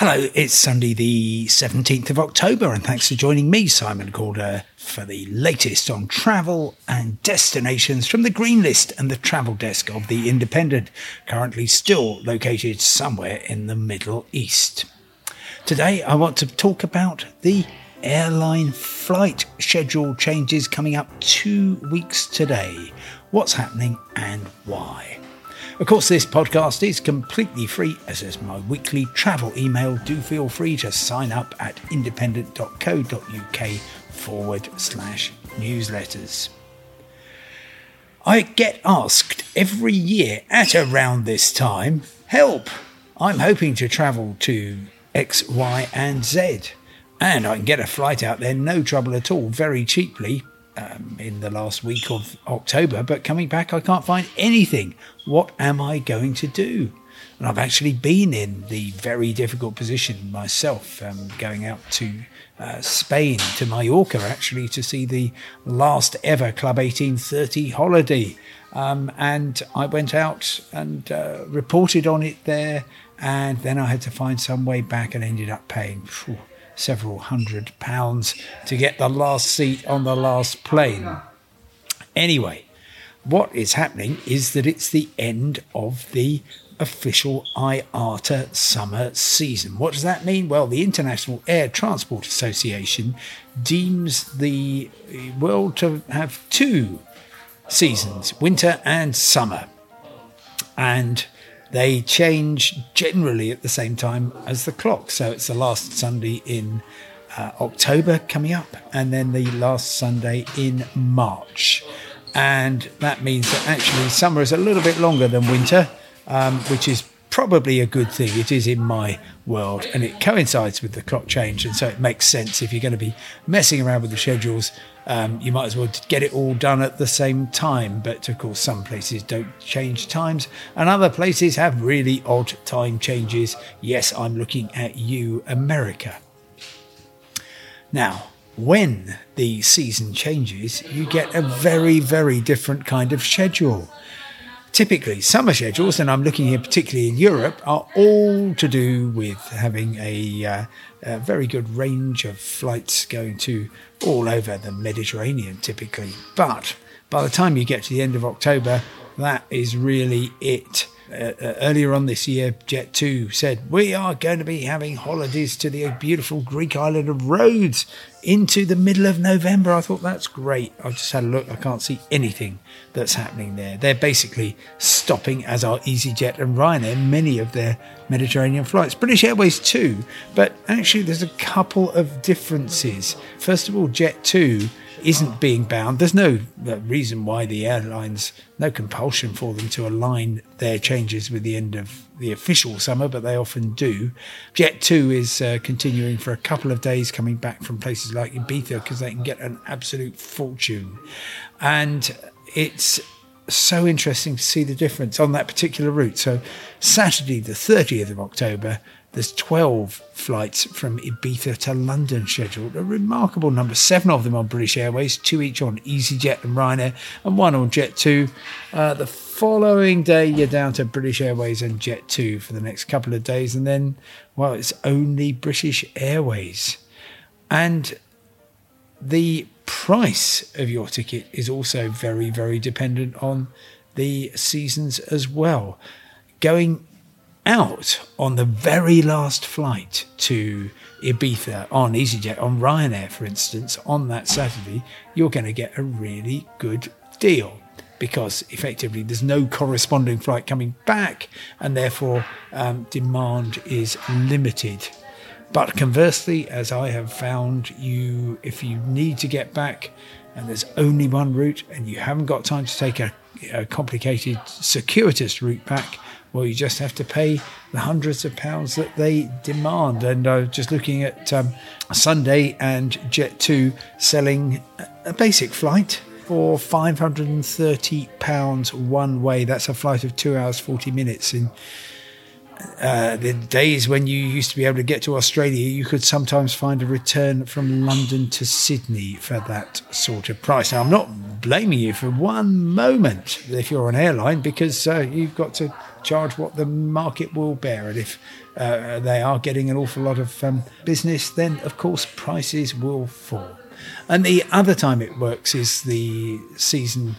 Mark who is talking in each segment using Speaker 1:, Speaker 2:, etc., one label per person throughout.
Speaker 1: Hello, it's Sunday the 17th of October, and thanks for joining me, Simon Calder, for the latest on travel and destinations from the Green List and the travel desk of The Independent, currently still located somewhere in the Middle East. Today, I want to talk about the airline flight schedule changes coming up two weeks today. What's happening and why? Of course, this podcast is completely free, as is my weekly travel email. Do feel free to sign up at independent.co.uk forward slash newsletters. I get asked every year at around this time, help! I'm hoping to travel to X, Y, and Z. And I can get a flight out there, no trouble at all, very cheaply um, in the last week of October. But coming back, I can't find anything. What am I going to do? And I've actually been in the very difficult position myself, um, going out to uh, Spain, to Mallorca, actually, to see the last ever Club 1830 holiday. Um, and I went out and uh, reported on it there. And then I had to find some way back and ended up paying several hundred pounds to get the last seat on the last plane. Anyway, what is happening is that it's the end of the official IATA summer season. What does that mean? Well, the International Air Transport Association deems the uh, world to have two seasons, winter and summer. And they change generally at the same time as the clock. So it's the last Sunday in uh, October coming up, and then the last Sunday in March. And that means that actually summer is a little bit longer than winter, um, which is probably a good thing. It is in my world, and it coincides with the clock change, and so it makes sense if you're going to be messing around with the schedules. Um, you might as well get it all done at the same time. But of course, some places don't change times, and other places have really odd time changes. Yes, I'm looking at you, America. Now, when the season changes, you get a very, very different kind of schedule. Typically, summer schedules, and I'm looking here particularly in Europe, are all to do with having a, uh, a very good range of flights going to all over the Mediterranean, typically. But by the time you get to the end of October, that is really it. Uh, uh, earlier on this year, Jet2 said, We are going to be having holidays to the beautiful Greek island of Rhodes into the middle of November. I thought that's great. I just had a look. I can't see anything that's happening there. They're basically stopping, as are EasyJet and Ryanair, many of their Mediterranean flights. British Airways too, but actually, there's a couple of differences. First of all, Jet2 isn't being bound. There's no reason why the airlines, no compulsion for them to align their changes with the end of the official summer, but they often do. Jet2 is uh, continuing for a couple of days coming back from places like Ibiza because they can get an absolute fortune. And it's so interesting to see the difference on that particular route. So, Saturday, the 30th of October, there's 12 flights from Ibiza to London scheduled, a remarkable number. Seven of them on British Airways, two each on EasyJet and Ryanair, and one on Jet2. Uh, the following day, you're down to British Airways and Jet2 for the next couple of days, and then, well, it's only British Airways. And the price of your ticket is also very, very dependent on the seasons as well. Going out on the very last flight to Ibiza on EasyJet, on Ryanair, for instance, on that Saturday, you're going to get a really good deal because effectively there's no corresponding flight coming back and therefore um, demand is limited. But conversely, as I have found, you if you need to get back and there's only one route and you haven't got time to take a, a complicated circuitous route back, well, you just have to pay the hundreds of pounds that they demand. And I was just looking at um, Sunday and Jet2 selling a basic flight for £530 one way. That's a flight of two hours, 40 minutes in uh, the days when you used to be able to get to Australia, you could sometimes find a return from London to Sydney for that sort of price. Now, I'm not blaming you for one moment if you're an airline because uh, you've got to charge what the market will bear. And if uh, they are getting an awful lot of um, business, then of course prices will fall. And the other time it works is the season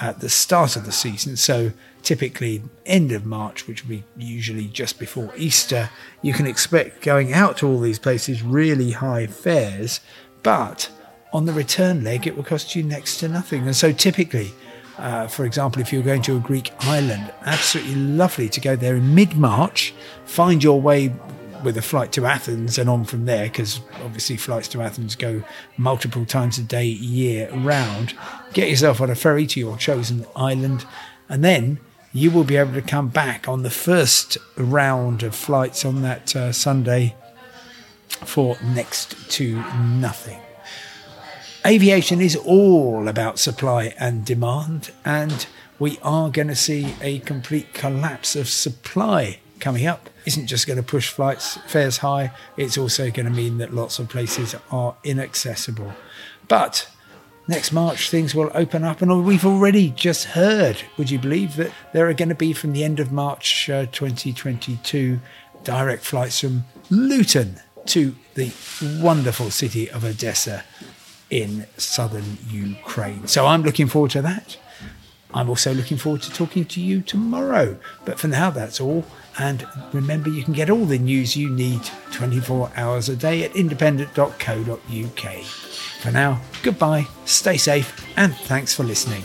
Speaker 1: at the start of the season. So typically end of March, which will be usually just before Easter, you can expect going out to all these places really high fares, but on the return leg it will cost you next to nothing. And so typically, uh, for example, if you're going to a Greek island, absolutely lovely to go there in mid March, find your way with a flight to Athens and on from there, because obviously flights to Athens go multiple times a day, year round. Get yourself on a ferry to your chosen island, and then you will be able to come back on the first round of flights on that uh, Sunday for next to nothing. Aviation is all about supply and demand, and we are going to see a complete collapse of supply coming up. Isn't just going to push flights fares high, it's also going to mean that lots of places are inaccessible. But next March things will open up, and we've already just heard, would you believe, that there are going to be from the end of March uh, 2022 direct flights from Luton to the wonderful city of Odessa in southern Ukraine. So I'm looking forward to that. I'm also looking forward to talking to you tomorrow. But for now, that's all. And remember, you can get all the news you need 24 hours a day at independent.co.uk. For now, goodbye, stay safe, and thanks for listening.